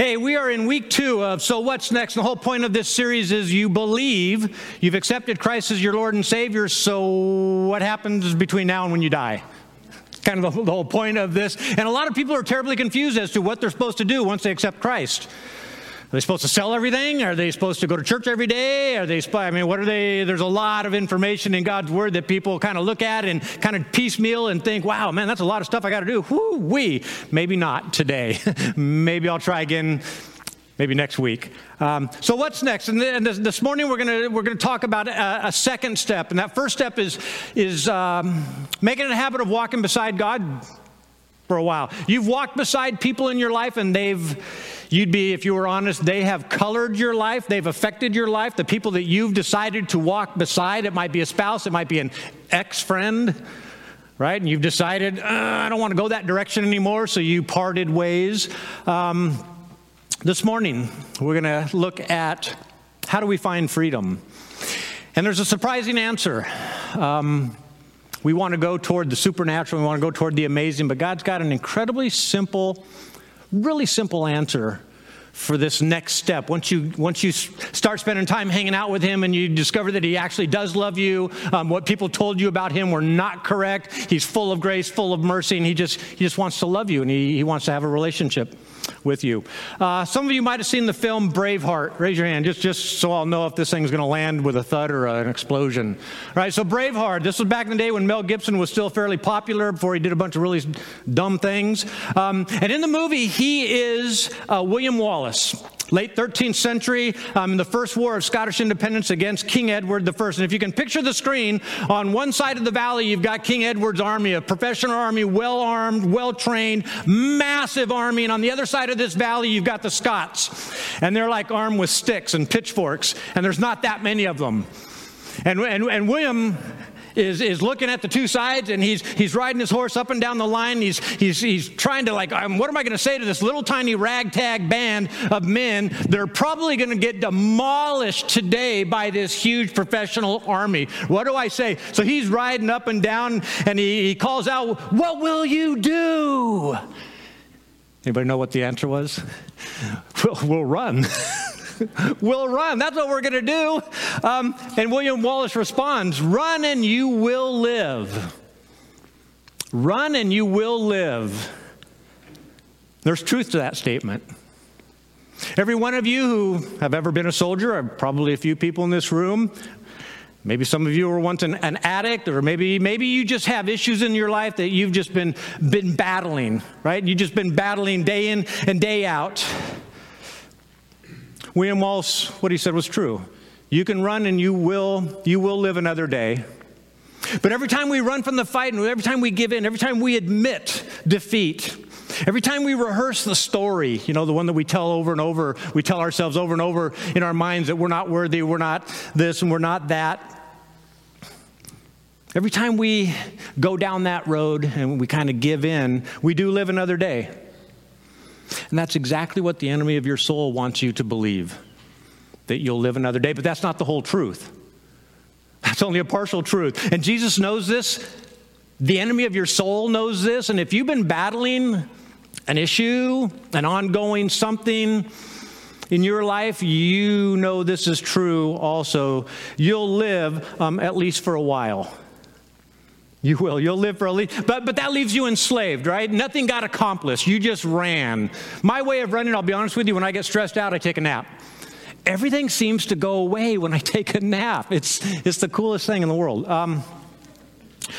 Hey, we are in week two of So What's Next? The whole point of this series is you believe you've accepted Christ as your Lord and Savior, so what happens between now and when you die? Kind of the whole point of this. And a lot of people are terribly confused as to what they're supposed to do once they accept Christ. Are they supposed to sell everything? Are they supposed to go to church every day? Are they, I mean, what are they? There's a lot of information in God's Word that people kind of look at and kind of piecemeal and think, wow, man, that's a lot of stuff I got to do. Whoo wee. Maybe not today. Maybe I'll try again maybe next week. Um, so what's next? And, this, this, morning we're going we're gonna talk about a, a, second step. And that first step is, is um, making it a habit of walking beside God for a while. You've walked beside people in your life and they've You'd be, if you were honest, they have colored your life, they've affected your life. The people that you've decided to walk beside, it might be a spouse, it might be an ex friend, right? And you've decided, uh, I don't want to go that direction anymore, so you parted ways. Um, this morning, we're going to look at how do we find freedom? And there's a surprising answer. Um, we want to go toward the supernatural, we want to go toward the amazing, but God's got an incredibly simple really simple answer for this next step. Once you once you start spending time hanging out with him and you discover that he actually does love you, um, what people told you about him were not correct. He's full of grace, full of mercy, and he just he just wants to love you and he, he wants to have a relationship with you. Uh, some of you might have seen the film Braveheart. Raise your hand, just, just so I'll know if this thing's going to land with a thud or an explosion. All right, so Braveheart, this was back in the day when Mel Gibson was still fairly popular before he did a bunch of really dumb things. Um, and in the movie, he is uh, William Wallace late 13th century, um, in the First War of Scottish Independence against King Edward I. And if you can picture the screen, on one side of the valley, you've got King Edward's army, a professional army, well armed, well trained, massive army. And on the other side of this valley, you've got the Scots. And they're like armed with sticks and pitchforks, and there's not that many of them. And, and, and William is, is looking at the two sides and he's, he's riding his horse up and down the line. He's, he's, he's trying to, like, um, what am I going to say to this little tiny ragtag band of men? They're probably going to get demolished today by this huge professional army. What do I say? So he's riding up and down and he, he calls out, What will you do? Anybody know what the answer was? We'll, we'll run. we'll run. That's what we're going to do. Um, and William Wallace responds Run and you will live. Run and you will live. There's truth to that statement. Every one of you who have ever been a soldier, probably a few people in this room, Maybe some of you were once an, an, addict, or maybe, maybe you just have issues in your life that you've just been, been battling, right? You've just been battling day in and day out. William Wallace, what he said was true. You can run and you will, you will live another day. But every time we run from the fight and every time we give in, every time we admit defeat, every time we rehearse the story, you know, the one that we tell over and over, we tell ourselves over and over in our minds that we're not worthy, we're not this, and we're not that. Every time we go down that road and we kind of give in, we do live another day. And that's exactly what the enemy of your soul wants you to believe that you'll live another day. But that's not the whole truth. That's only a partial truth. And Jesus knows this. The enemy of your soul knows this. And if you've been battling an issue, an ongoing something in your life, you know this is true also. You'll live um, at least for a while. You will. You'll live for a least. But, but that leaves you enslaved, right? Nothing got accomplished. You just ran. My way of running, I'll be honest with you, when I get stressed out, I take a nap. Everything seems to go away when I take a nap. It's, it's the coolest thing in the world. Um,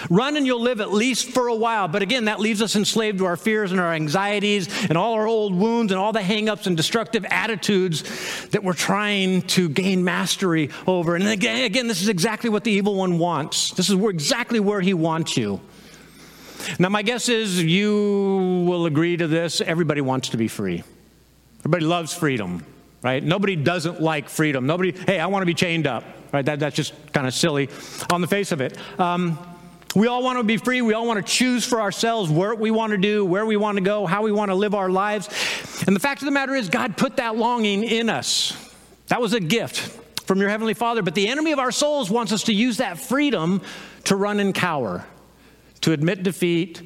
Run and you'll live at least for a while. But again, that leaves us enslaved to our fears and our anxieties and all our old wounds and all the hangups and destructive attitudes that we're trying to gain mastery over. And again, again this is exactly what the evil one wants. This is exactly where he wants you. Now, my guess is you will agree to this. Everybody wants to be free. Everybody loves freedom, right? Nobody doesn't like freedom. Nobody, hey, I want to be chained up, right? That, that's just kind of silly on the face of it. Um, we all want to be free. We all want to choose for ourselves what we want to do, where we want to go, how we want to live our lives. And the fact of the matter is, God put that longing in us. That was a gift from your Heavenly Father. But the enemy of our souls wants us to use that freedom to run and cower, to admit defeat,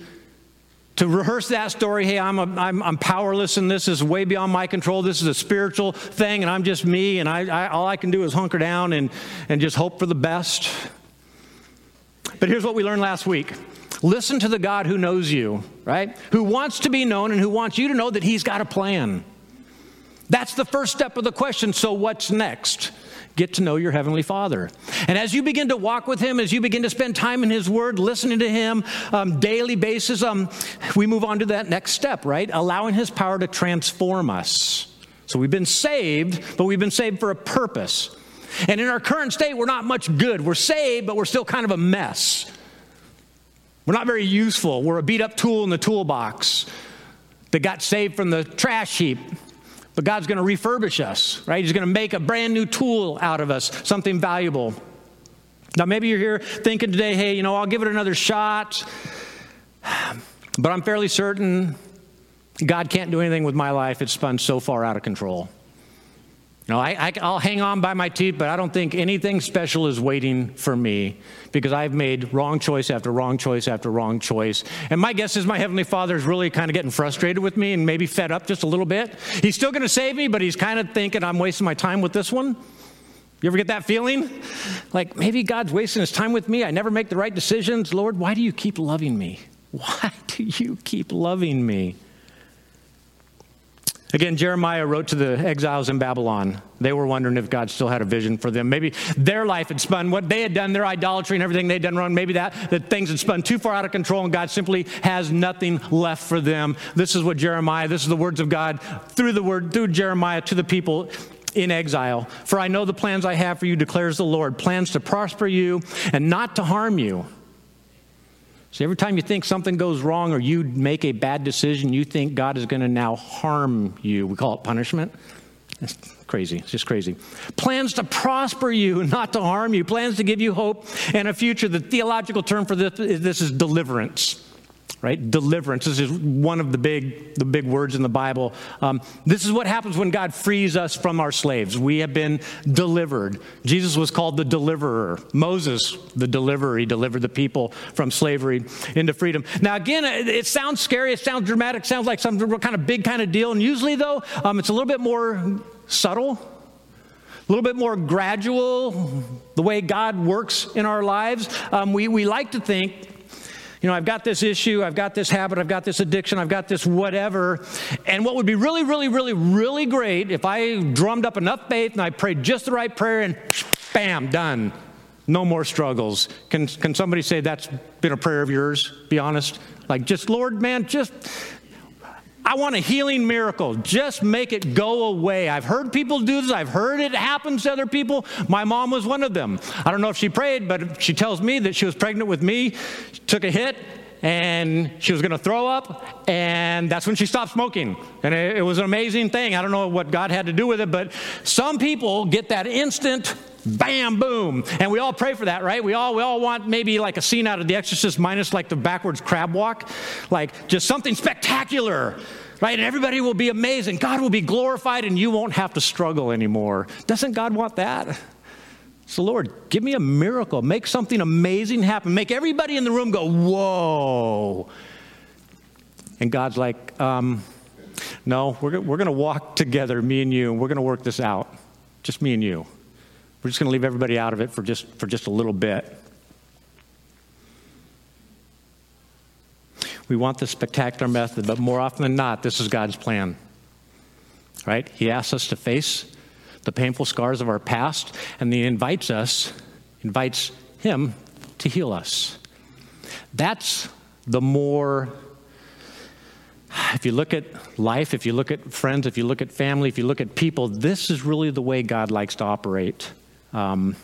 to rehearse that story hey I'm, a, I'm, I'm powerless and this is way beyond my control this is a spiritual thing and i'm just me and I, I, all i can do is hunker down and, and just hope for the best but here's what we learned last week listen to the god who knows you right who wants to be known and who wants you to know that he's got a plan that's the first step of the question so what's next get to know your Heavenly Father. And as you begin to walk with Him, as you begin to spend time in His Word, listening to Him um, daily basis, um, we move on to that next step, right? Allowing His power to transform us. So we've been saved, but we've been saved for a purpose. And in our current state, we're not much good. We're saved, but we're still kind of a mess. We're not very useful. We're a beat up tool in the toolbox that got saved from the trash heap but God's going to refurbish us, right? He's going to make a brand new tool out of us, something valuable. Now, maybe you're here thinking today, hey, you know, I'll give it another shot, but I'm fairly certain God can't do anything with my life. It's spun so far out of control. No, I, will hang on by my teeth, but I don't think anything special is waiting for me because I've made wrong choice after wrong choice after wrong choice. And my guess is my Heavenly Father is really kind of getting frustrated with me and maybe fed up just a little bit. He's still going to save me, but he's kind of thinking I'm wasting my time with this one. You ever get that feeling? Like maybe God's wasting his time with me. I never make the right decisions. Lord, why do you keep loving me? Why do you keep loving me? Again, Jeremiah wrote to the exiles in Babylon. They were wondering if God still had a vision for them. Maybe their life had spun, what they had done, their idolatry and everything they'd done wrong, maybe that, that things had spun too far out of control and God simply has nothing left for them. This is what Jeremiah, this is the words of God through the word, through Jeremiah to the people in exile. For I know the plans I have for you, declares the Lord plans to prosper you and not to harm you so every time you think something goes wrong or you make a bad decision, you think God is going to now harm you. We call it punishment. It's crazy. It's just crazy. Plans to prosper you, not to harm you. Plans to give you hope and a future. The theological term for this, this is deliverance right? Deliverance. This is one of the big the big words in the bible. Um, this is what happens when god frees us from our slaves. We have been delivered. Jesus was called the deliverer. Moses the deliverer. He delivered the people from slavery into freedom. Now again it, it sounds scary. It sounds dramatic. Sounds like some kind of big kind of deal. And usually though um, it's a little bit more subtle a little bit more gradual, the way God works in our lives. Um, we, we like to think you know, I've got this issue, I've got this habit, I've got this addiction, I've got this whatever. And what would be really, really, really, really great if I drummed up enough faith and I prayed just the right prayer and bam, done. No more struggles. Can, can somebody say that's been a prayer of yours? Be honest. Like, just, Lord, man, just I want a healing miracle. Just make it go away. I've heard people do this. I've heard it happens to other people. My mom was one of them. I don't know if she prayed, but she tells me that she was pregnant with me, took a hit, and she was going to throw up, and that's when she stopped smoking. And it, it, was an amazing thing. I don't know what God had to do with it, but some people get that instant bam, boom. And we all pray for that, right? We all, we all want maybe like a scene out of The Exorcist minus like the backwards crab walk, like just something spectacular, right? And everybody will be amazing. God will be glorified and you won't have to struggle anymore. Doesn't God want that? So, Lord, give me a miracle. Make something amazing happen. Make everybody in the room go, whoa. And God's like, um, no, we're, we're going to walk together, me and you, and we're going to work this out. Just me and you. We're just going to leave everybody out of it for just, for just a little bit. We want the spectacular method, but more often than not, this is God's plan. Right? He asks us to face the painful scars of our past, and He invites us, invites Him to heal us. That's the more if you look at life, if you look at friends, if you look at family, if you look at people, this is really the way God likes to operate. Um,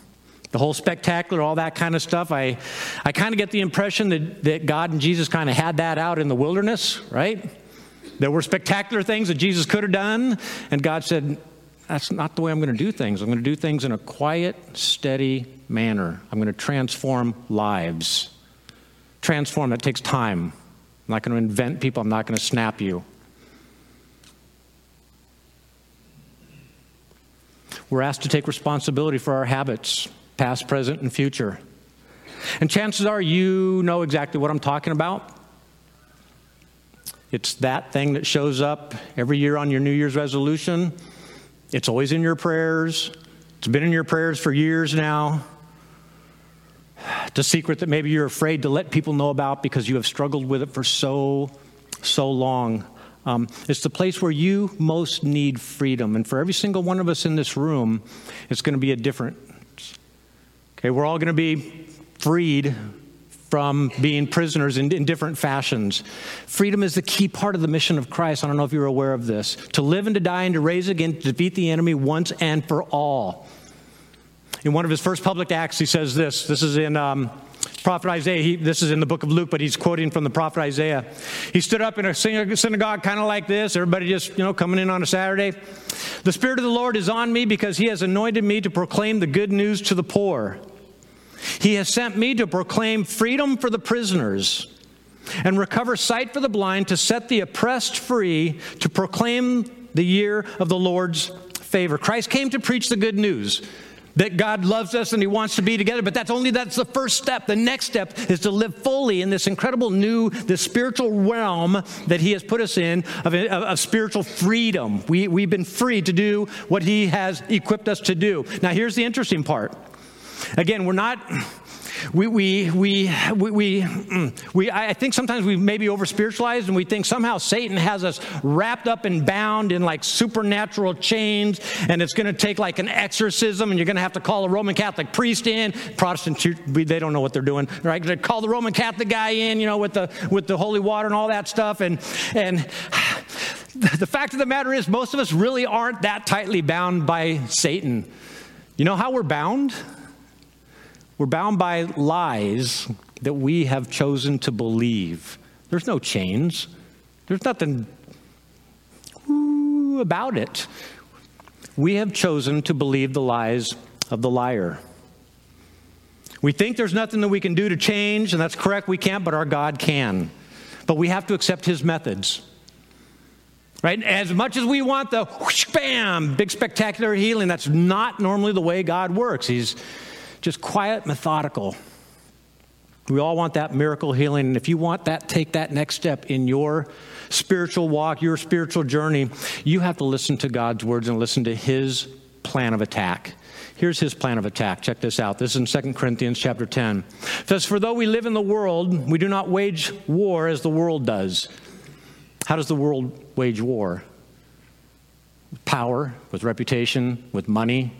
the whole spectacular, all that kind of stuff. I, I kind of get the impression that, that God and Jesus kind of had that out in the wilderness, right? There were spectacular things that Jesus could have done, and God said, That's not the way I'm going to do things. I'm going to do things in a quiet, steady manner. I'm going to transform lives. Transform, that takes time. I'm not going to invent people, I'm not going to snap you. We're asked to take responsibility for our habits, past, present, and future. And chances are you know exactly what I'm talking about. It's that thing that shows up every year on your New Year's resolution. It's always in your prayers. It's been in your prayers for years now. It's a secret that maybe you're afraid to let people know about because you have struggled with it for so, so long. Um, it's the place where you most need freedom. And for every single one of us in this room, it's going to be a different. Okay, we're all going to be freed from being prisoners in, in, different fashions. Freedom is the key part of the mission of Christ. I don't know if you're aware of this. To live and to die and to raise again, to defeat the enemy once and for all. In one of his first public acts, he says this. This is in um, prophet Isaiah. He, this is in the book of Luke, but he's quoting from the prophet Isaiah. He stood up in a synagogue kind of like this, everybody just, you know, coming in on a Saturday. The Spirit of the Lord is on me because he has anointed me to proclaim the good news to the poor. He has sent me to proclaim freedom for the prisoners and recover sight for the blind, to set the oppressed free, to proclaim the year of the Lord's favor. Christ came to preach the good news that God loves us and he wants to be together, but that's only that's the first step. The next step is to live fully in this incredible new, this spiritual realm that he has put us in of, of, of spiritual freedom. We, we've been free to do what he has equipped us to do. Now, here's the interesting part. Again, we're not. We, we, we, we, we, mm, I think sometimes we maybe over spiritualized and we think somehow Satan has us wrapped up and bound in like supernatural chains and it's going to take like an exorcism and you're going to have to call a Roman Catholic priest in. Protestant, they don't know what they're doing, right? They call the Roman Catholic guy in, you know, with the, with the holy water and all that stuff. And, and the fact of the matter is, most of us really aren't that tightly bound by Satan. You know how we're bound? We're bound by lies that we have chosen to believe. There's no chains, there's nothing about it. We have chosen to believe the lies of the liar. We think there's nothing that we can do to change, and that's correct, we can't, but our God can. But we have to accept his methods. Right? As much as we want the whoosh, bam, big spectacular healing, that's not normally the way God works. He's just quiet, methodical. We all want that miracle healing. And if you want that, take that next step in your spiritual walk, your spiritual journey. You have to listen to God's words and listen to His plan of attack. Here's his plan of attack. Check this out. This is in 2 Corinthians chapter 10. It says, For though we live in the world, we do not wage war as the world does. How does the world wage war? Power, with reputation, with money,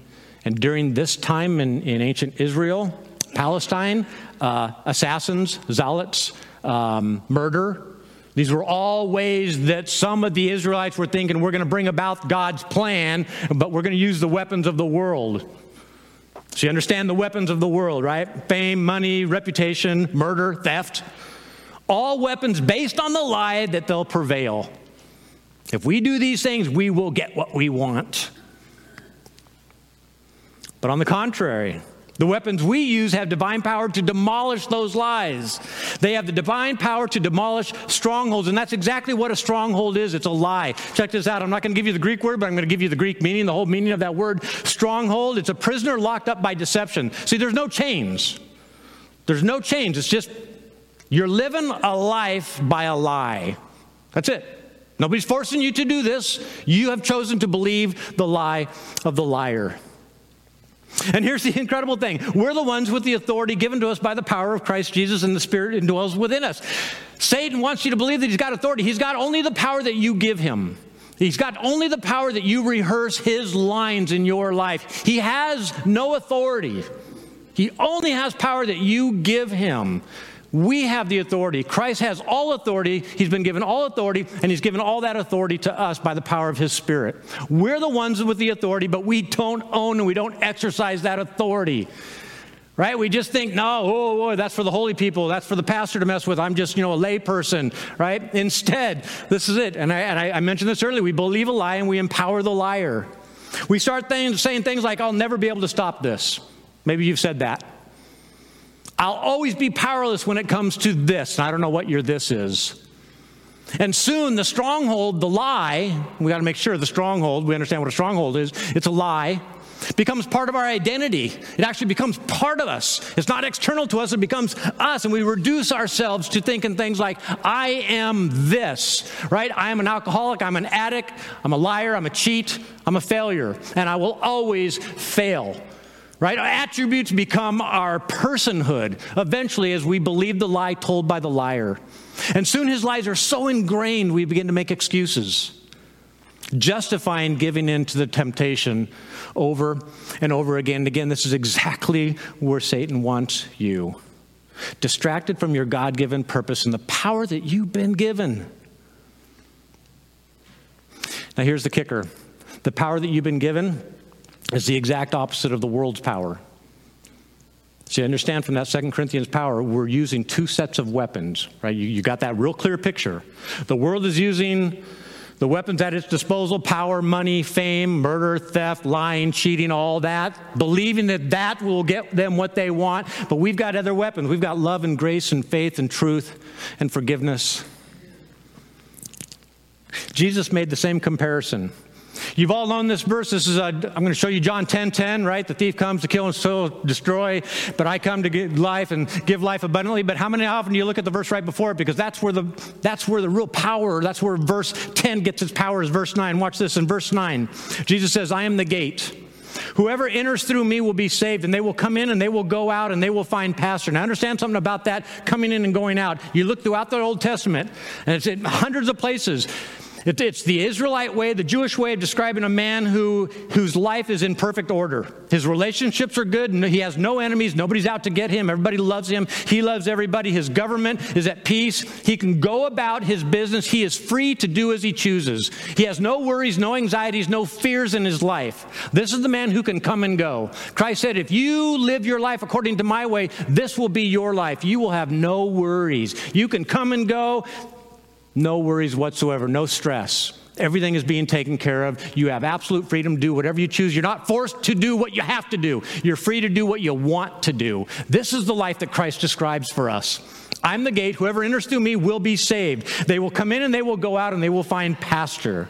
and during this time in, in ancient Israel, Palestine, uh, assassins, zealots, um, murder, these were all ways that some of the Israelites were thinking we're going to bring about God's plan, but we're going to use the weapons of the world. So you understand the weapons of the world, right? Fame, money, reputation, murder, theft. All weapons based on the lie that they'll prevail. If we do these things, we will get what we want. But on the contrary, the weapons we use have divine power to demolish those lies. They have the divine power to demolish strongholds, and that's exactly what a stronghold is. It's a lie. Check this out. I'm not going to give you the Greek word, but I'm going to give you the Greek meaning, the whole meaning of that word. Stronghold, it's a prisoner locked up by deception. See, there's no chains. There's no chains. It's just you're living a life by a lie. That's it. Nobody's forcing you to do this. You have chosen to believe the lie of the liar. And here's the incredible thing we're the ones with the authority given to us by the power of Christ Jesus, and the Spirit indwells within us. Satan wants you to believe that he's got authority. He's got only the power that you give him. He's got only the power that you rehearse his lines in your life. He has no authority. He only has power that you give him. We have the authority. Christ has all authority. He's been given all authority, and He's given all that authority to us by the power of His Spirit. We're the ones with the authority, but we don't own and we don't exercise that authority. Right? We just think, no, oh, oh, that's for the holy people. That's for the pastor to mess with. I'm just, you know, a lay person, right? Instead, this is it. And I, and I, mentioned this earlier. We believe a lie and we empower the liar. We start saying things like, I'll never be able to stop this. Maybe you've said that. I'll always be powerless when it comes to this. And I don't know what your this is. And soon the stronghold, the lie, we got to make sure the stronghold, we understand what a stronghold is. It's a lie. Becomes part of our identity. It actually becomes part of us. It's not external to us, it becomes us. And we reduce ourselves to thinking things like, I am this, right? I am an alcoholic, I'm an addict, I'm a liar, I'm a cheat, I'm a failure, and I will always fail. Right? Our attributes become our personhood eventually as we believe the lie told by the liar. And soon his lies are so ingrained we begin to make excuses justifying giving in to the temptation over and over again. And again, this is exactly where Satan wants you distracted from your God given purpose and the power that you've been given. Now, here's the kicker the power that you've been given is the exact opposite of the world's power. So you understand from that Second Corinthians power, we're using two sets of weapons, right? You, you got that real clear picture. The world is using the weapons at its disposal power, money, fame, murder, theft, lying, cheating, all that, believing that that will get them what they want. But we've got other weapons. We've got love and grace and faith and truth and forgiveness. Jesus made the same comparison. You've all known this verse. This is a, I'm going to show you John 10 10, right? The thief comes to kill and steal, destroy, but I come to give life and give life abundantly. But how many often do you look at the verse right before it? Because that's where the that's where the real power, that's where verse 10 gets its power, is verse 9. Watch this in verse 9. Jesus says, I am the gate. Whoever enters through me will be saved, and they will come in and they will go out and they will find pasture. Now, understand something about that coming in and going out. You look throughout the Old Testament, and it's in hundreds of places. It, it's the Israelite way, the Jewish way of describing a man who, whose life is in perfect order. His relationships are good, and he has no enemies. Nobody's out to get him. Everybody loves him. He loves everybody. His government is at peace. He can go about his business. He is free to do as he chooses. He has no worries, no anxieties, no fears in his life. This is the man who can come and go. Christ said, If you live your life according to my way, this will be your life. You will have no worries. You can come and go. No worries whatsoever, no stress. Everything is being taken care of. You have absolute freedom to do whatever you choose. You're not forced to do what you have to do. You're free to do what you want to do. This is the life that Christ describes for us. I'm the gate. Whoever enters through me will be saved. They will come in and they will go out and they will find pasture.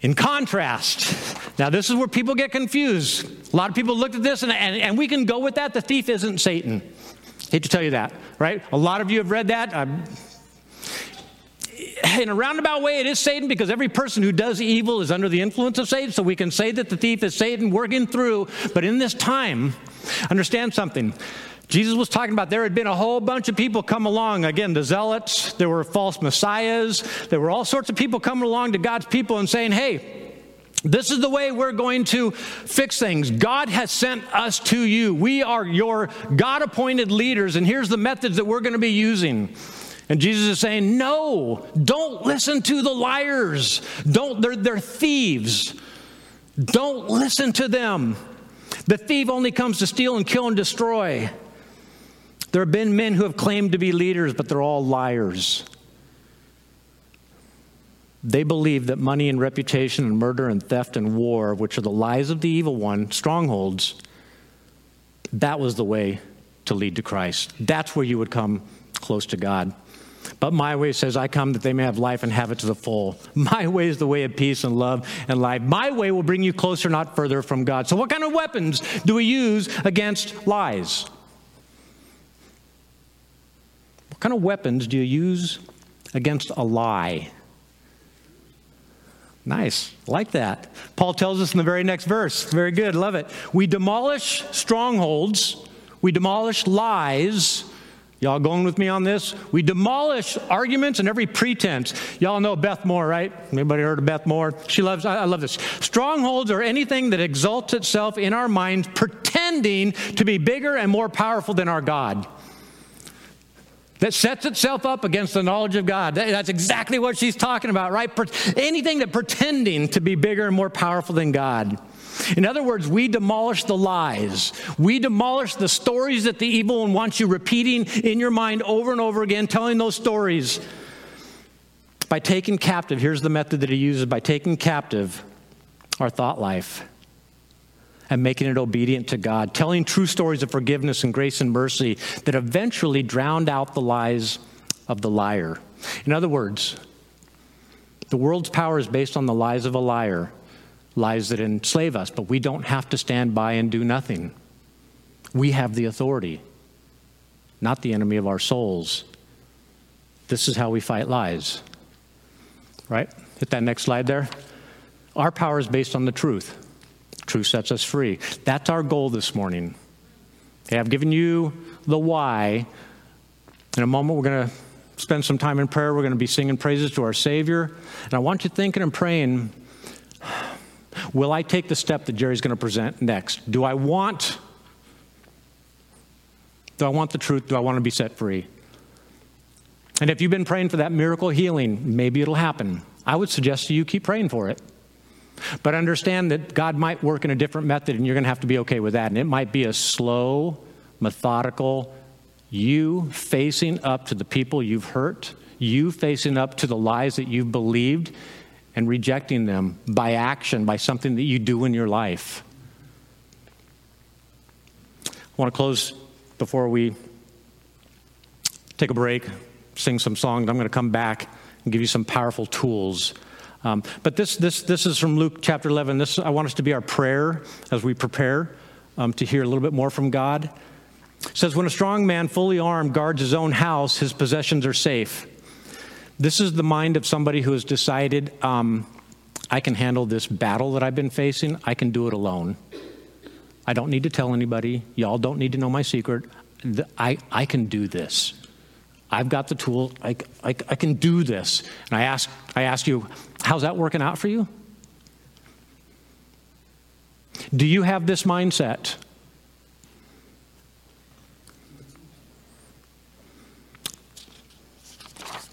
In contrast, now this is where people get confused. A lot of people looked at this and, and, and we can go with that. The thief isn't Satan. Hate to tell you that, right? A lot of you have read that. I'm, in a roundabout way, it is Satan because every person who does evil is under the influence of Satan. So we can say that the thief is Satan working through. But in this time, understand something. Jesus was talking about there had been a whole bunch of people come along. Again, the zealots, there were false messiahs, there were all sorts of people coming along to God's people and saying, hey, this is the way we're going to fix things. God has sent us to you. We are your God appointed leaders, and here's the methods that we're going to be using. And Jesus is saying, No, don't listen to the liars. Don't, they're, they're thieves. Don't listen to them. The thief only comes to steal and kill and destroy. There have been men who have claimed to be leaders, but they're all liars. They believe that money and reputation and murder and theft and war, which are the lies of the evil one, strongholds, that was the way to lead to Christ. That's where you would come close to God. But my way says, I come that they may have life and have it to the full. My way is the way of peace and love and life. My way will bring you closer, not further from God. So, what kind of weapons do we use against lies? What kind of weapons do you use against a lie? Nice. Like that. Paul tells us in the very next verse. Very good. Love it. We demolish strongholds, we demolish lies Y'all going with me on this? We demolish arguments and every pretense. Y'all know Beth Moore, right? Anybody heard of Beth Moore? She loves, I love this. Strongholds are anything that exalts itself in our minds, pretending to be bigger and more powerful than our God. That sets itself up against the knowledge of God. That's exactly what she's talking about, right? Anything that pretending to be bigger and more powerful than God. In other words, we demolish the lies. We demolish the stories that the evil one wants you repeating in your mind over and over again, telling those stories. By taking captive, here's the method that he uses by taking captive our thought life and making it obedient to God, telling true stories of forgiveness and grace and mercy that eventually drowned out the lies of the liar. In other words, the world's power is based on the lies of a liar lies that enslave us, but we don't have to stand by and do nothing. We have the authority, not the enemy of our souls. This is how we fight lies. Right? Hit that next slide there. Our power is based on the truth. Truth sets us free. That's our goal this morning. Okay, I've given you the why. In a moment, we're going to spend some time in prayer. We're going to be singing praises to our Savior. And I want you thinking and praying will I take the step that Jerry's going to present next? Do I want do I want the truth? Do I want to be set free? And if you've been praying for that miracle healing, maybe it'll happen. I would suggest to you keep praying for it. But understand that God might work in a different method, and you're going to have to be okay with that. And it might be a slow, methodical, you facing up to the people you've hurt, you facing up to the lies that you've believed, and rejecting them by action, by something that you do in your life. I want to close before we take a break, sing some songs. I'm going to come back and give you some powerful tools. Um, but this, this, this is from Luke chapter 11. This, I want us to be our prayer as we prepare um, to hear a little bit more from God. It says, When a strong man, fully armed, guards his own house, his possessions are safe. This is the mind of somebody who has decided, um, I can handle this battle that I've been facing, I can do it alone. I don't need to tell anybody. Y'all don't need to know my secret. I, I can do this. I've got the tool. I, I, I can do this. And I ask, I ask you, how's that working out for you? Do you have this mindset?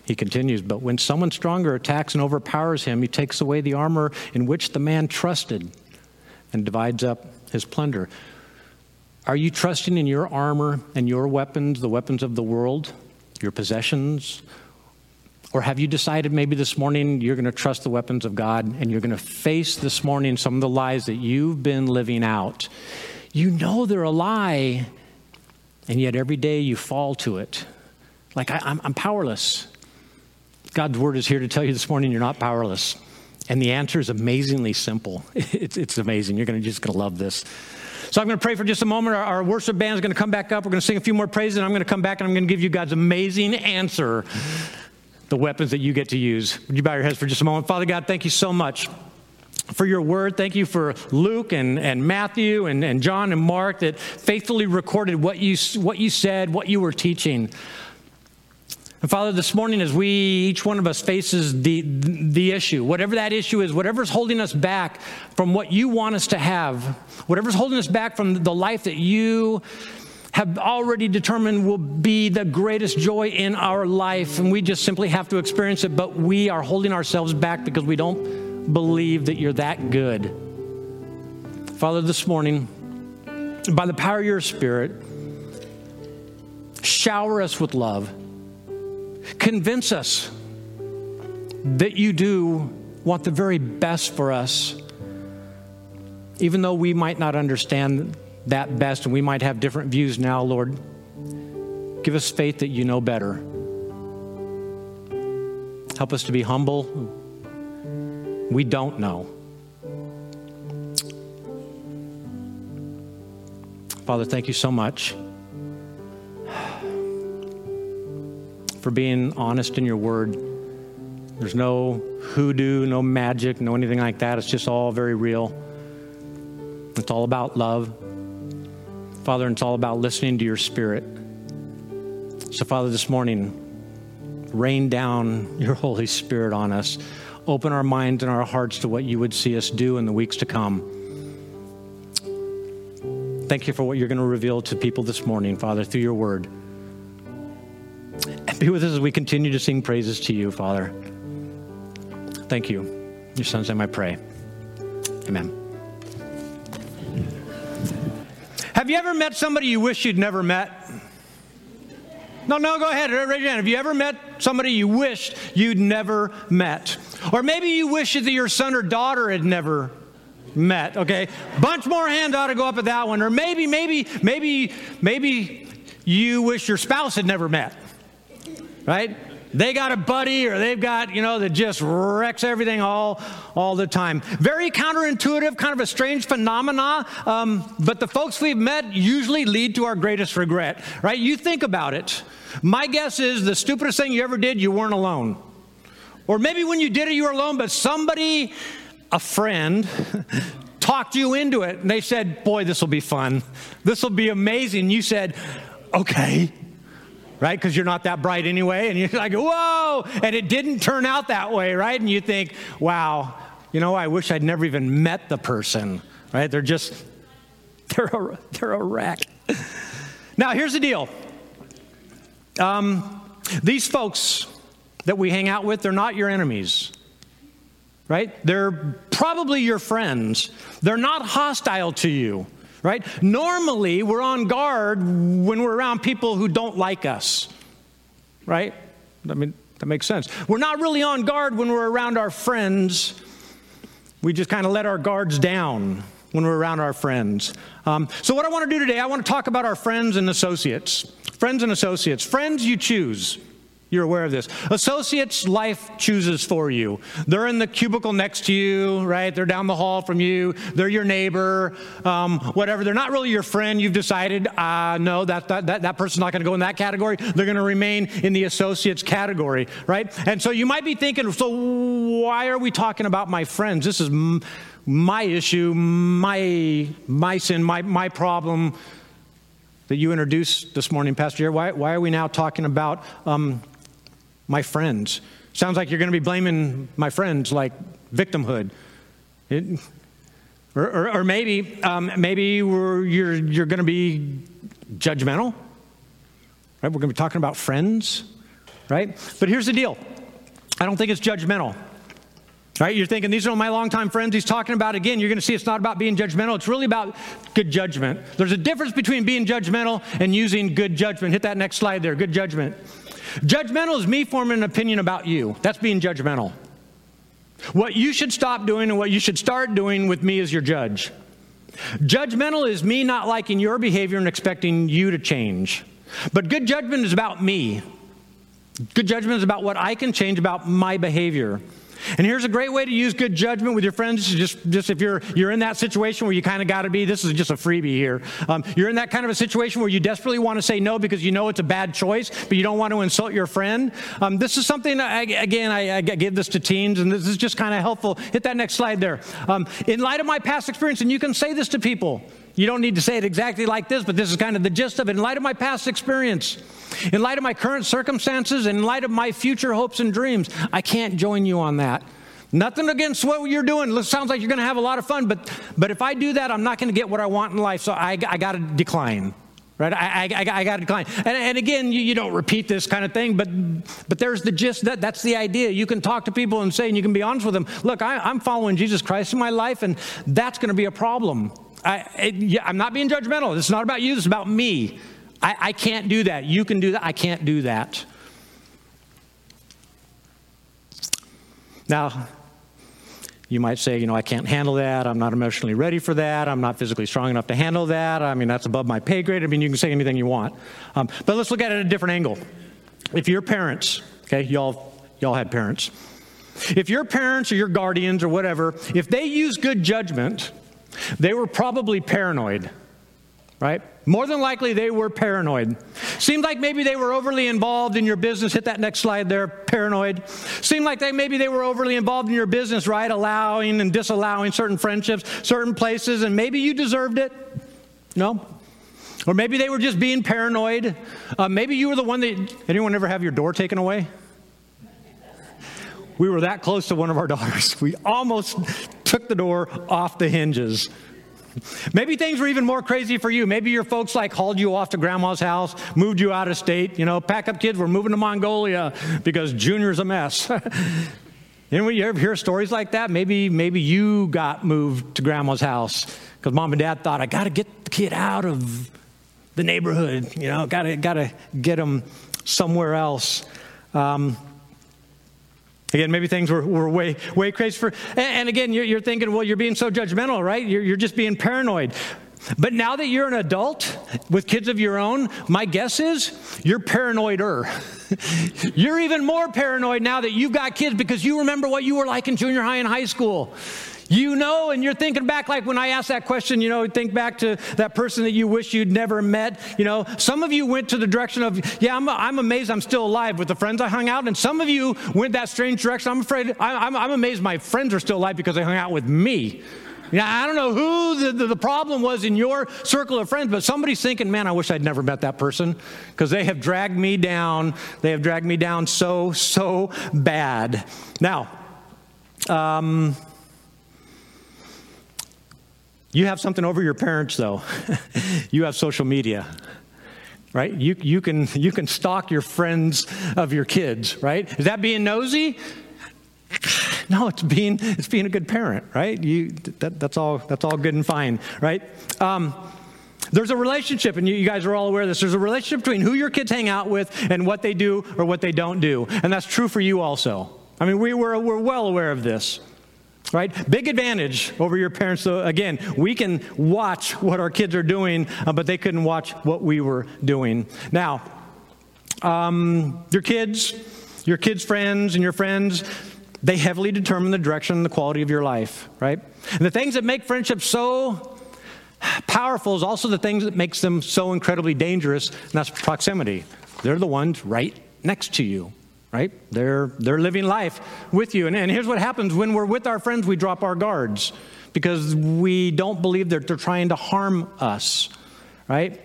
He continues, but when someone stronger attacks and overpowers him, he takes away the armor in which the man trusted and divides up his plunder. Are you trusting in your armor and your weapons, the weapons of the world, your possessions? Or have you decided maybe this morning you're going to trust the weapons of God and you're going to face this morning some of the lies that you've been living out? You know they're a lie, and yet every day you fall to it. Like, I, am powerless. God's word is here to tell you this morning you're not powerless. And the answer is amazingly simple. It's, it's amazing. You're gonna, just going to love this. So I'm going to pray for just a moment. Our, our worship band is going to come back up. We're going to sing a few more praises, and I'm going to come back and I'm going to give you God's amazing answer the weapons that you get to use. Would you bow your heads for just a moment? Father God, thank you so much for your word. Thank you for Luke and, and Matthew and, and John and Mark that faithfully recorded what you, what you said, what you were teaching. And Father, this morning, as we, each one of us faces the, the issue, whatever that issue is, whatever's holding us back from what you want us to have, whatever's holding us back from the life that you have already determined will be the greatest joy in our life, and we just simply have to experience it, but we are holding ourselves back because we don't believe that you're that good. Father, this morning, by the power of your Spirit, shower us with love. Convince us that you do want the very best for us, even though we might not understand that best and we might have different views now, Lord. Give us faith that you know better. Help us to be humble. We don't know. Father, thank you so much. For being honest in your word. There's no hoodoo, no magic, no anything like that. It's just all very real. It's all about love. Father, it's all about listening to your spirit. So, Father, this morning, rain down your Holy Spirit on us. Open our minds and our hearts to what you would see us do in the weeks to come. Thank you for what you're going to reveal to people this morning, Father, through your word. Be with us as we continue to sing praises to you, Father. Thank you. Your son's name I pray. Amen. Have you ever met somebody you wish you'd never met? No, no, go ahead. Raise your hand. Have you ever met somebody you wished you'd never met? Or maybe you wish that your son or daughter had never met, okay? Bunch more hands ought to go up at that one. Or maybe, maybe, maybe, maybe you wish your spouse had never met right? they got a buddy or they've got, you know, that just wrecks everything all, all the time. Very counterintuitive, kind of a strange phenomena, um, but the folks we've met usually lead to our greatest regret, right? You think about it. My guess is the stupidest thing you ever did, you weren't alone. Or maybe when you did it, you were alone, but somebody, a friend, talked you into it and they said, Boy, this will be fun. This will be amazing. You said, Okay right? Because you're not that bright anyway. And you're like, whoa. And it didn't turn out that way, right? And you think, wow, you know, I wish I'd never even met the person, right? They're just, they're a, they're a wreck. now, here's the deal um, these folks that we hang out with, they're not your enemies. Right? They're probably your friends. They're not hostile to you right? Normally, we're on guard when we're around people who don't like us, right? I mean, that makes sense. We're not really on guard when we're around our friends. We just kind of let our guards down when we're around our friends. Um, so, what I want to do today, I want to talk about our friends and associates. Friends and associates. Friends you choose. You're aware of this. Associates, life chooses for you. They're in the cubicle next to you, right? They're down the hall from you. They're your neighbor, um, whatever. They're not really your friend. You've decided, uh, no, that, that, that, that person's not going to go in that category. They're going to remain in the associates category, right? And so you might be thinking, so why are we talking about my friends? This is m- my issue, my, my sin, my, my problem that you introduced this morning, Pastor. Why, why are we now talking about um, my friends. Sounds like you're going to be blaming my friends, like victimhood. It, or, or, or, maybe, um, maybe you're, you're going to be judgmental. Right? We're going to be talking about friends, right? But here's the deal I don't think it's judgmental. Right? You're thinking, these are my longtime friends. He's talking about, again, you're going to see it's not about being judgmental. It's really about good judgment. There's a difference between being judgmental and using good judgment. Hit that next slide there. Good judgment. Judgmental is me forming an opinion about you. That's being judgmental. What you should stop doing and what you should start doing with me as your judge. Judgmental is me not liking your behavior and expecting you to change. But good judgment is about me. Good judgment is about what I can change about my behavior. And here's a great way to use good judgment with your friends. Just, just if you're, you're in that situation where you kind of got to be, this is just a freebie here. Um, you're in that kind of a situation where you desperately want to say no because you know it's a bad choice, but you don't want to insult your friend. Um, this is something, I, again, I, I, give this to teens, and this is just kind of helpful. Hit that next slide there. Um, in light of my past experience, and you can say this to people, you don't need to say it exactly like this, but this is kind of the gist of it. In light of my past experience, in light of my current circumstances, in light of my future hopes and dreams, I can't join you on that. Nothing against what you're doing. It sounds like you're going to have a lot of fun, but, but if I do that, I'm not going to get what I want in life, so I, I got to decline. Right? I, I, I got to decline. And, and again, you, you, don't repeat this kind of thing, but, but there's the gist. That, that's the idea. You can talk to people and say, and you can be honest with them, look, I, I'm following Jesus Christ in my life, and that's going to be a problem. I, am not being judgmental. This is not about you, this is about me. I, I can't do that. You can do that. I can't do that. Now, you might say, you know, I can't handle that. I'm not emotionally ready for that. I'm not physically strong enough to handle that. I mean, that's above my pay grade. I mean, you can say anything you want. Um, but let's look at it at a different angle. If your parents, okay, y'all, y'all had parents. If your parents or your guardians or whatever, if they use good judgment, they were probably paranoid, right? More than likely, they were paranoid. Seemed like maybe they were overly involved in your business. Hit that next slide there, paranoid. Seemed like they, maybe they were overly involved in your business, right? Allowing and disallowing certain friendships, certain places, and maybe you deserved it. No? Or maybe they were just being paranoid. Uh, maybe you were the one that, anyone ever have your door taken away? We were that close to one of our daughters. We almost took the door off the hinges. Maybe things were even more crazy for you. Maybe your folks like hauled you off to grandma's house, moved you out of state. You know, pack up kids, we're moving to Mongolia because Junior's a mess. Anyone you ever hear stories like that? Maybe, maybe you got moved to grandma's house because mom and dad thought, I got to get the kid out of the neighborhood. You know, got to got to get him somewhere else. Um, Again, maybe things were, were way, way crazy for. And, again, you're, you're, thinking, well, you're being so judgmental, right? You're, you're just being paranoid. But now that you're an adult with kids of your own, my guess is you're paranoider. you're even more paranoid now that you've got kids because you remember what you were like in junior high and high school. You know, and you're thinking back, like when I asked that question, you know, think back to that person that you wish you'd never met. You know, some of you went to the direction of, yeah, I'm, I'm amazed I'm still alive with the friends I hung out, and some of you went that strange direction. I'm afraid, I, I'm, I'm amazed my friends are still alive because they hung out with me. Yeah, I don't know who the, the, the, problem was in your circle of friends, but somebody's thinking, man, I wish I'd never met that person because they have dragged me down. They have dragged me down so, so bad. Now, um, you have something over your parents, though. you have social media right? You, you, can, you can stalk your friends of your kids, right? Is that being nosy? No, it's being, it's being a good parent, right? You, that, that's, all, that's all good and fine, right? Um, there's a relationship, and you, you, guys are all aware of this. There's a relationship between who your kids hang out with and what they do or what they don't do. And that's true for you also. I mean, we, we're, we're well aware of this, right? Big advantage over your parents. So, again, we can watch what our kids are doing, uh, but they couldn't watch what we were doing. Now, um, your kids, your kids' friends, and your friends, they heavily determine the direction and the quality of your life, right? And the things that make friendships so powerful is also the things that makes them so incredibly dangerous, and that's proximity. They're the ones right next to you, right? They're, they're living life with you. And, and here's what happens when we're with our friends, we drop our guards because we don't believe that they're trying to harm us, right?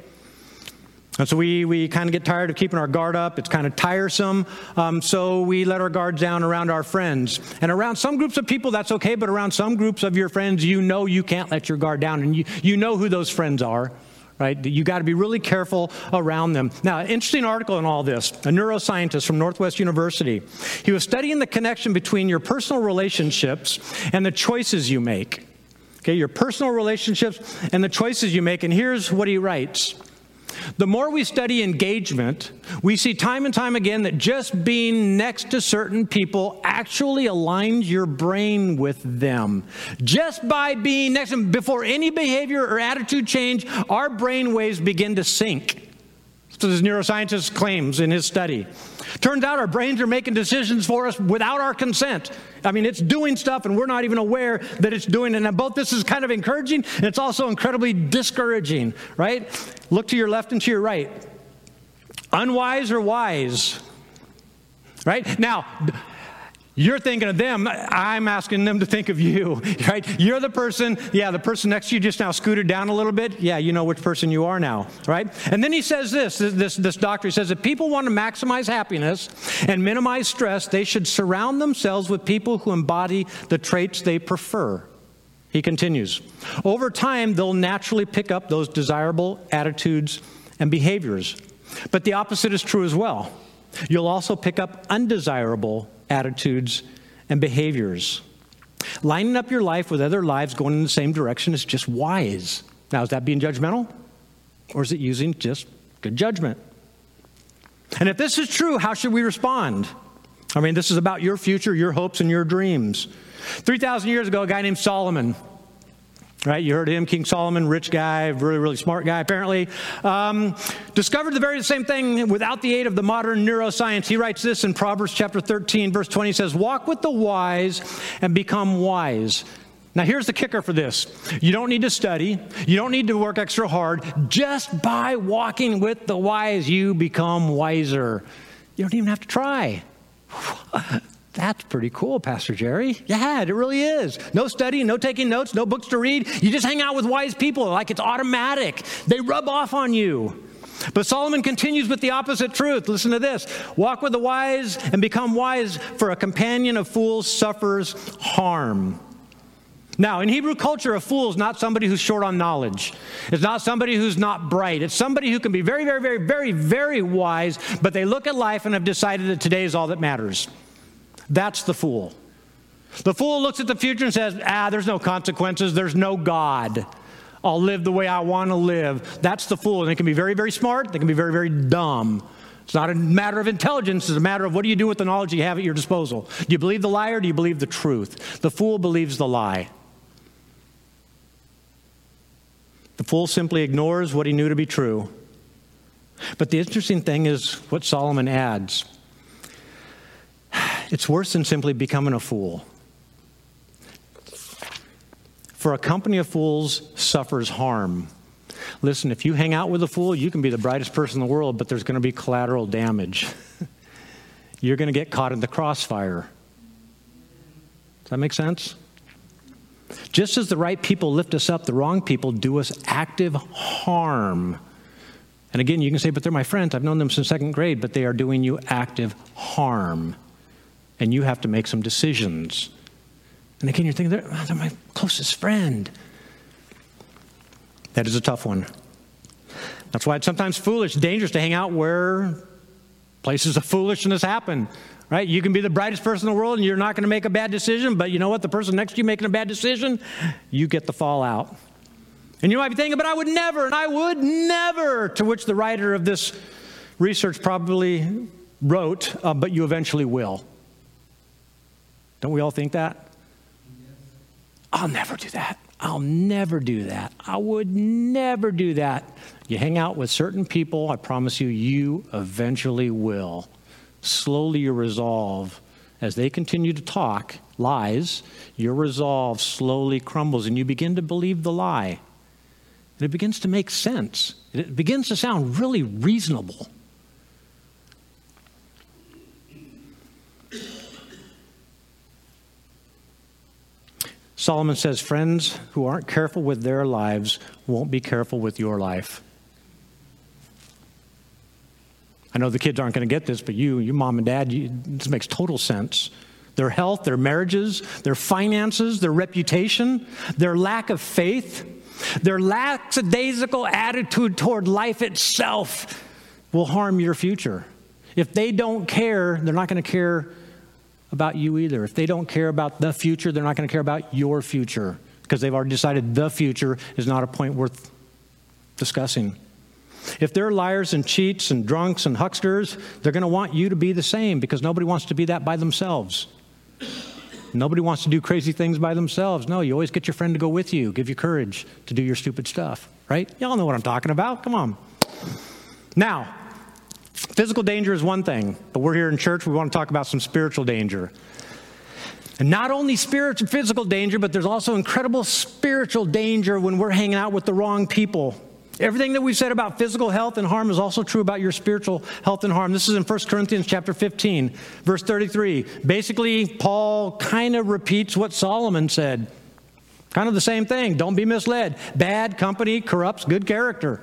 And so we, we kind of get tired of keeping our guard up. It's kind of tiresome. Um, so we let our guards down around our friends. And around some groups of people, that's okay. But around some groups of your friends, you know you can't let your guard down. And you, you know who those friends are, right? You got to be really careful around them. Now, interesting article in all this a neuroscientist from Northwest University. He was studying the connection between your personal relationships and the choices you make. Okay, your personal relationships and the choices you make. And here's what he writes. The more we study engagement, we see time and time again that just being next to certain people actually aligns your brain with them. Just by being next to them, before any behavior or attitude change, our brain waves begin to sync. So this neuroscientist claims in his study. Turns out our brains are making decisions for us without our consent. I mean, it's doing stuff and we're not even aware that it's doing it. And both this is kind of encouraging and it's also incredibly discouraging, right? Look to your left and to your right. Unwise or wise? Right? Now, you're thinking of them. I'm asking them to think of you, right? You're the person, yeah, the person next to you just now scooted down a little bit. Yeah, you know which person you are now, right? And then he says this this, this doctor, he says, if people want to maximize happiness and minimize stress, they should surround themselves with people who embody the traits they prefer. He continues, over time, they'll naturally pick up those desirable attitudes and behaviors. But the opposite is true as well. You'll also pick up undesirable attitudes, and behaviors. Lining up your life with other lives going in the same direction is just wise. Now, is that being judgmental? Or is it using just good judgment? And if this is true, how should we respond? I mean, this is about your future, your hopes, and your dreams. 3,000 years ago, a guy named Solomon right? You heard him, King Solomon, rich guy, really, really smart guy, apparently. Um, discovered the very same thing without the aid of the modern neuroscience. He writes this in Proverbs chapter 13, verse 20. He says, Walk with the wise and become wise. Now, here's the kicker for this you don't need to study, you don't need to work extra hard. Just by walking with the wise, you become wiser. You don't even have to try. That's pretty cool, Pastor Jerry. Yeah, it really is. No studying, no taking notes, no books to read. You just hang out with wise people like it's automatic. They rub off on you. But Solomon continues with the opposite truth. Listen to this walk with the wise and become wise, for a companion of fools suffers harm. Now, in Hebrew culture, a fool is not somebody who's short on knowledge. It's not somebody who's not bright. It's somebody who can be very, very, very, very, very wise, but they look at life and have decided that today is all that matters. That's the fool. The fool looks at the future and says, ah, there's no consequences, there's no God. I'll live the way I want to live. That's the fool. And they can be very, very smart, they can be very, very dumb. It's not a matter of intelligence, it's a matter of what do you do with the knowledge you have at your disposal. Do you believe the lie or do you believe the truth? The fool believes the lie. The fool simply ignores what he knew to be true. But the interesting thing is what Solomon adds it's worse than simply becoming a fool. For a company of fools suffers harm. Listen, if you hang out with a fool, you can be the brightest person in the world, but there's going to be collateral damage. You're going to get caught in the crossfire. Does that make sense? Just as the right people lift us up, the wrong people do us active harm. And again, you can say, but they're my friends. I've known them since second grade, but they are doing you active harm. And you have to make some decisions. And again, you're thinking, they're, they're my closest friend. That is a tough one. That's why it's sometimes foolish, dangerous to hang out where places of foolishness happen. Right? You can be the brightest person in the world and you're not going to make a bad decision, but you know what? The person next to you making a bad decision, you get the fallout. And you might be thinking, but I would never, and I would never, to which the writer of this research probably wrote, uh, but you eventually will. Don't we all think that? I'll never do that. I'll never do that. I would never do that. You hang out with certain people, I promise you, you eventually will. Slowly, your resolve, as they continue to talk lies, your resolve slowly crumbles and you begin to believe the lie. And it begins to make sense. It begins to sound really reasonable. Solomon says, Friends who aren't careful with their lives won't be careful with your life. I know the kids aren't going to get this, but you, your mom and dad, you, this makes total sense. Their health, their marriages, their finances, their reputation, their lack of faith, their lackadaisical attitude toward life itself will harm your future. If they don't care, they're not going to care about you either. If they don't care about the future, they're not going to care about your future because they've already decided the future is not a point worth discussing. If they're liars and cheats and drunks and hucksters, they're going to want you to be the same because nobody wants to be that by themselves. Nobody wants to do crazy things by themselves. No, you always get your friend to go with you, give you courage to do your stupid stuff, right? Y'all know what I'm talking about. Come on. Now, physical danger is one thing, but we're here in church. We want to talk about some spiritual danger. And not only spiritual, physical danger, but there's also incredible spiritual danger when we're hanging out with the wrong people. Everything that we've said about physical health and harm is also true about your spiritual health and harm. This is in 1 Corinthians chapter 15, verse 33. Basically, Paul kind of repeats what Solomon said. Kind of the same thing. Don't be misled. Bad company corrupts good character.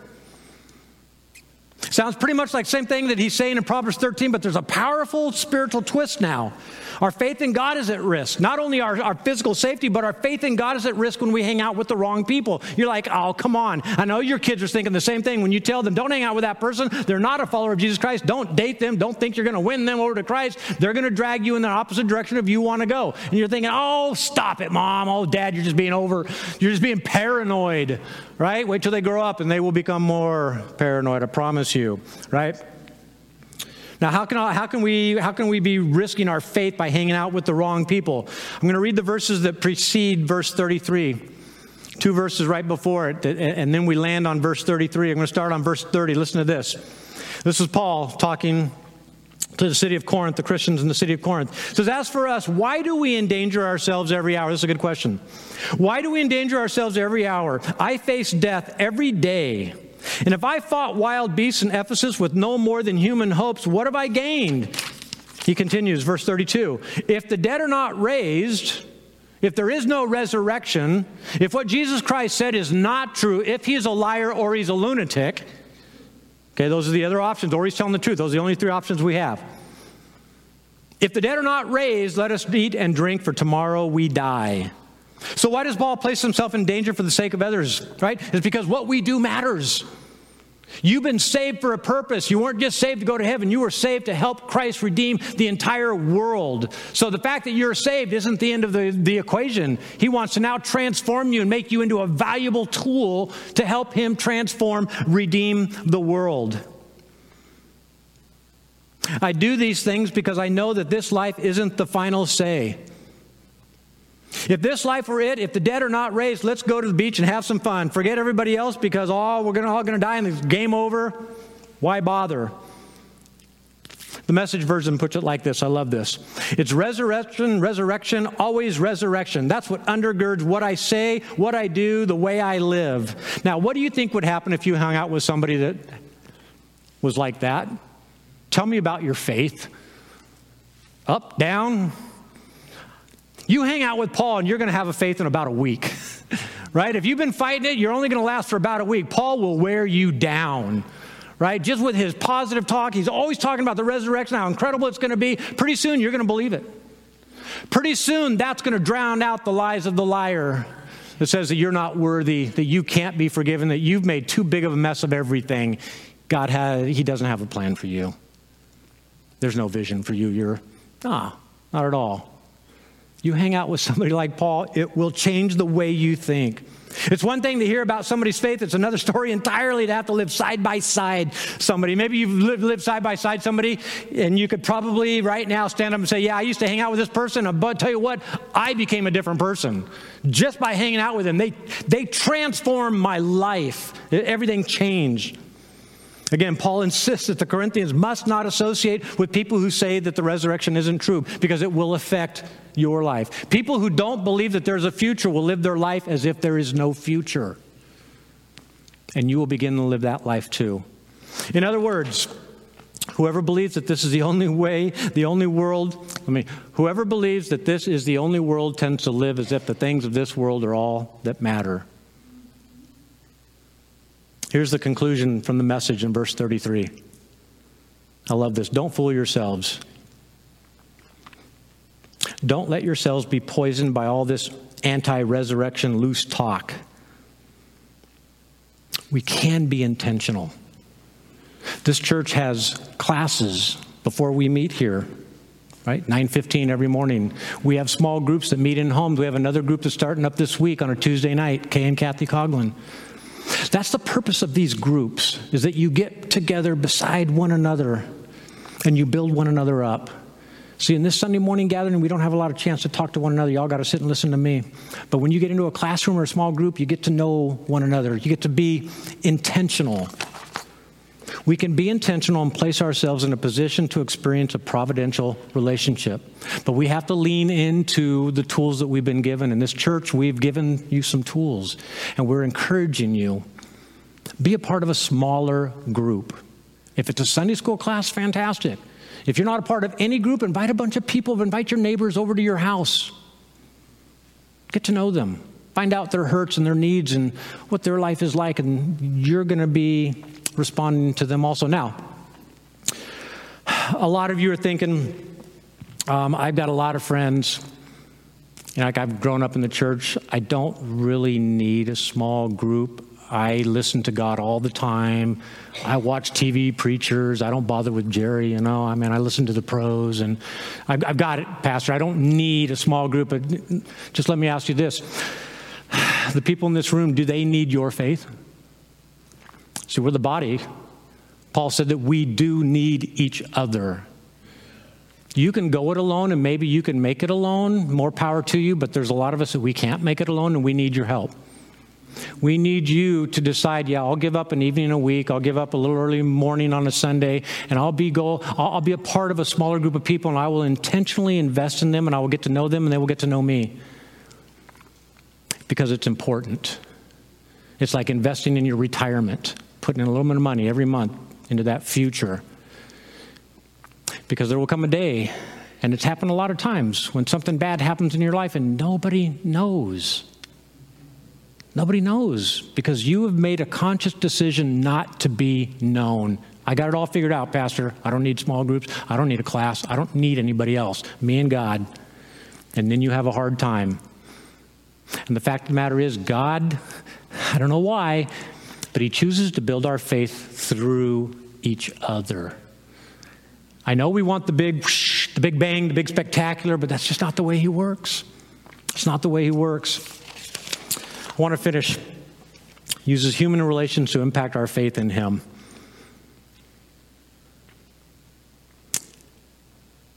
Sounds pretty much like same thing that he's saying in Proverbs 13, but there's a powerful spiritual twist now. Our faith in God is at risk. Not only our, our physical safety, but our faith in God is at risk when we hang out with the wrong people. You're like, oh, come on. I know your kids are thinking the same thing when you tell them, don't hang out with that person. They're not a follower of Jesus Christ. Don't date them. Don't think you're going to win them over to Christ. They're going to drag you in the opposite direction if you want to go. And you're thinking, oh, stop it, mom. Oh, dad, you're just being over, you're just being paranoid, right? Wait till they grow up and they will become more paranoid, I promise you, right? Now, how can, how, can we, how can we be risking our faith by hanging out with the wrong people? I'm going to read the verses that precede verse 33 two verses right before it, and then we land on verse 33. I'm going to start on verse 30. Listen to this. This is Paul talking to the city of Corinth, the Christians in the city of Corinth. Says, As for us, why do we endanger ourselves every hour? This is a good question. Why do we endanger ourselves every hour? I face death every day. And if I fought wild beasts in Ephesus with no more than human hopes, what have I gained? He continues, verse 32 If the dead are not raised, if there is no resurrection, if what Jesus Christ said is not true, if he is a liar or he's a lunatic, okay, those are the other options, or he's telling the truth. Those are the only three options we have. If the dead are not raised, let us eat and drink, for tomorrow we die. So, why does Paul place himself in danger for the sake of others, right? It's because what we do matters. You've been saved for a purpose. You weren't just saved to go to heaven, you were saved to help Christ redeem the entire world. So, the fact that you're saved isn't the end of the, the equation. He wants to now transform you and make you into a valuable tool to help Him transform, redeem the world. I do these things because I know that this life isn't the final say. If this life were it, if the dead are not raised, let's go to the beach and have some fun. Forget everybody else because oh, we're gonna, all going to die and it's game over. Why bother? The message version puts it like this I love this. It's resurrection, resurrection, always resurrection. That's what undergirds what I say, what I do, the way I live. Now, what do you think would happen if you hung out with somebody that was like that? Tell me about your faith. Up, down. You hang out with Paul and you're going to have a faith in about a week, right? If you've been fighting it, you're only going to last for about a week. Paul will wear you down right? Just with his positive talk, he's always talking about the resurrection, how incredible it's going to be. Pretty soon, you're going to believe it. Pretty soon, that's going to drown out the lies of the liar that says that you're not worthy, that you can't be forgiven, that you've made too big of a mess of everything. God has, He doesn't have a plan for you. There's no vision for you. You're, ah, not at all. You hang out with somebody like Paul, it will change the way you think. It's one thing to hear about somebody's faith, it's another story entirely to have to live side by side somebody. Maybe you've lived, lived side by side somebody, and you could probably right now stand up and say, Yeah, I used to hang out with this person, but tell you what, I became a different person just by hanging out with them. They, they transformed my life, everything changed. Again, Paul insists that the Corinthians must not associate with people who say that the resurrection isn't true because it will affect your life. People who don't believe that there's a future will live their life as if there is no future. And you will begin to live that life too. In other words, whoever believes that this is the only way, the only world, I mean, whoever believes that this is the only world tends to live as if the things of this world are all that matter. Here's the conclusion from the message in verse 33. I love this. Don't fool yourselves. Don't let yourselves be poisoned by all this anti resurrection loose talk. We can be intentional. This church has classes before we meet here right 9.15 every morning we have small groups that meet in homes we have another group that's starting up this week on a tuesday night kay and kathy coughlin that's the purpose of these groups is that you get together beside one another and you build one another up See, in this Sunday morning gathering, we don't have a lot of chance to talk to one another. Y'all got to sit and listen to me. But when you get into a classroom or a small group, you get to know one another. You get to be intentional. We can be intentional and place ourselves in a position to experience a providential relationship. But we have to lean into the tools that we've been given. In this church, we've given you some tools, and we're encouraging you. Be a part of a smaller group. If it's a Sunday school class, fantastic. If you're not a part of any group, invite a bunch of people, invite your neighbors over to your house. Get to know them. Find out their hurts and their needs and what their life is like, and you're going to be responding to them also. Now, a lot of you are thinking, um, I've got a lot of friends. You like I've grown up in the church. I don't really need a small group. I listen to God all the time. I watch TV preachers. I don't bother with Jerry, you know. I mean, I listen to the pros, and I've, I've got it, Pastor. I don't need a small group. But just let me ask you this the people in this room, do they need your faith? See, we're the body. Paul said that we do need each other. You can go it alone, and maybe you can make it alone. More power to you, but there's a lot of us that we can't make it alone, and we need your help. We need you to decide, yeah, I'll give up an evening a week, I'll give up a little early morning on a Sunday, and I'll be go I'll, I'll be a part of a smaller group of people and I will intentionally invest in them and I will get to know them and they will get to know me. Because it's important. It's like investing in your retirement, putting in a little bit of money every month into that future. Because there will come a day, and it's happened a lot of times, when something bad happens in your life and nobody knows. Nobody knows because you have made a conscious decision not to be known. I got it all figured out, Pastor. I don't need small groups. I don't need a class. I don't need anybody else. Me and God. And then you have a hard time. And the fact of the matter is, God, I don't know why, but He chooses to build our faith through each other. I know we want the big, the big bang, the big spectacular, but that's just not the way He works. It's not the way He works. I want to finish. Uses human relations to impact our faith in Him.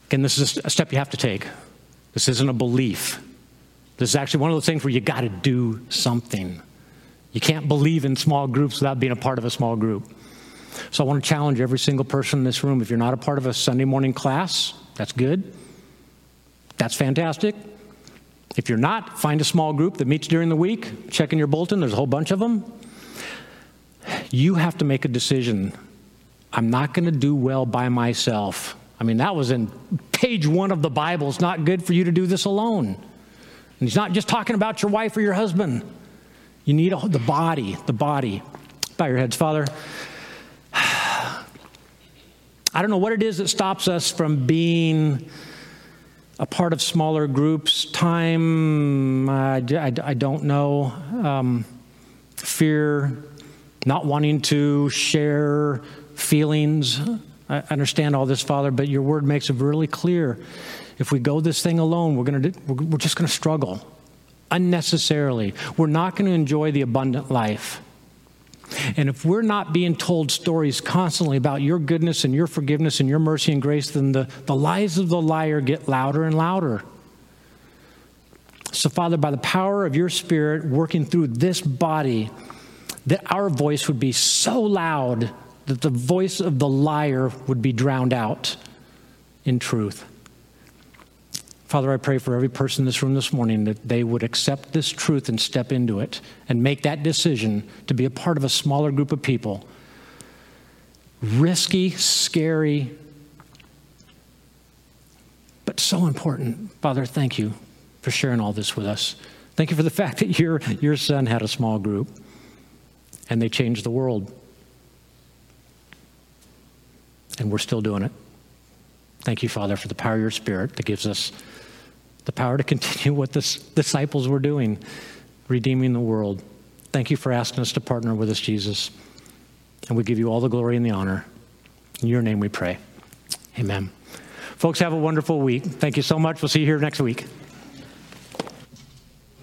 Again, this is a step you have to take. This isn't a belief. This is actually one of those things where you got to do something. You can't believe in small groups without being a part of a small group. So I want to challenge every single person in this room. If you're not a part of a Sunday morning class, that's good. That's fantastic. If you're not, find a small group that meets during the week. Check in your bulletin, there's a whole bunch of them. You have to make a decision. I'm not going to do well by myself. I mean, that was in page one of the Bible. It's not good for you to do this alone. And he's not just talking about your wife or your husband. You need the body, the body. Bow your heads, Father. I don't know what it is that stops us from being a part of smaller groups. Time, I, I, I don't know. Um, fear, not wanting to share feelings. I understand all this, Father, but your word makes it really clear. If we go this thing alone, we're, gonna, we're just going to struggle unnecessarily. We're not going to enjoy the abundant life. And if we're not being told stories constantly about your goodness and your forgiveness and your mercy and grace, then the, the lies of the liar get louder and louder. So, Father, by the power of your Spirit working through this body, that our voice would be so loud that the voice of the liar would be drowned out in truth. Father, I pray for every person in this room this morning that they would accept this truth and step into it and make that decision to be a part of a smaller group of people. Risky, scary, but so important. Father, thank you for sharing all this with us. Thank you for the fact that your, your son had a small group and they changed the world. And we're still doing it. Thank you, Father, for the power of your Spirit that gives us the power to continue what the disciples were doing, redeeming the world. Thank you for asking us to partner with us, Jesus. And we give you all the glory and the honor. In your name we pray. Amen. Folks, have a wonderful week. Thank you so much. We'll see you here next week.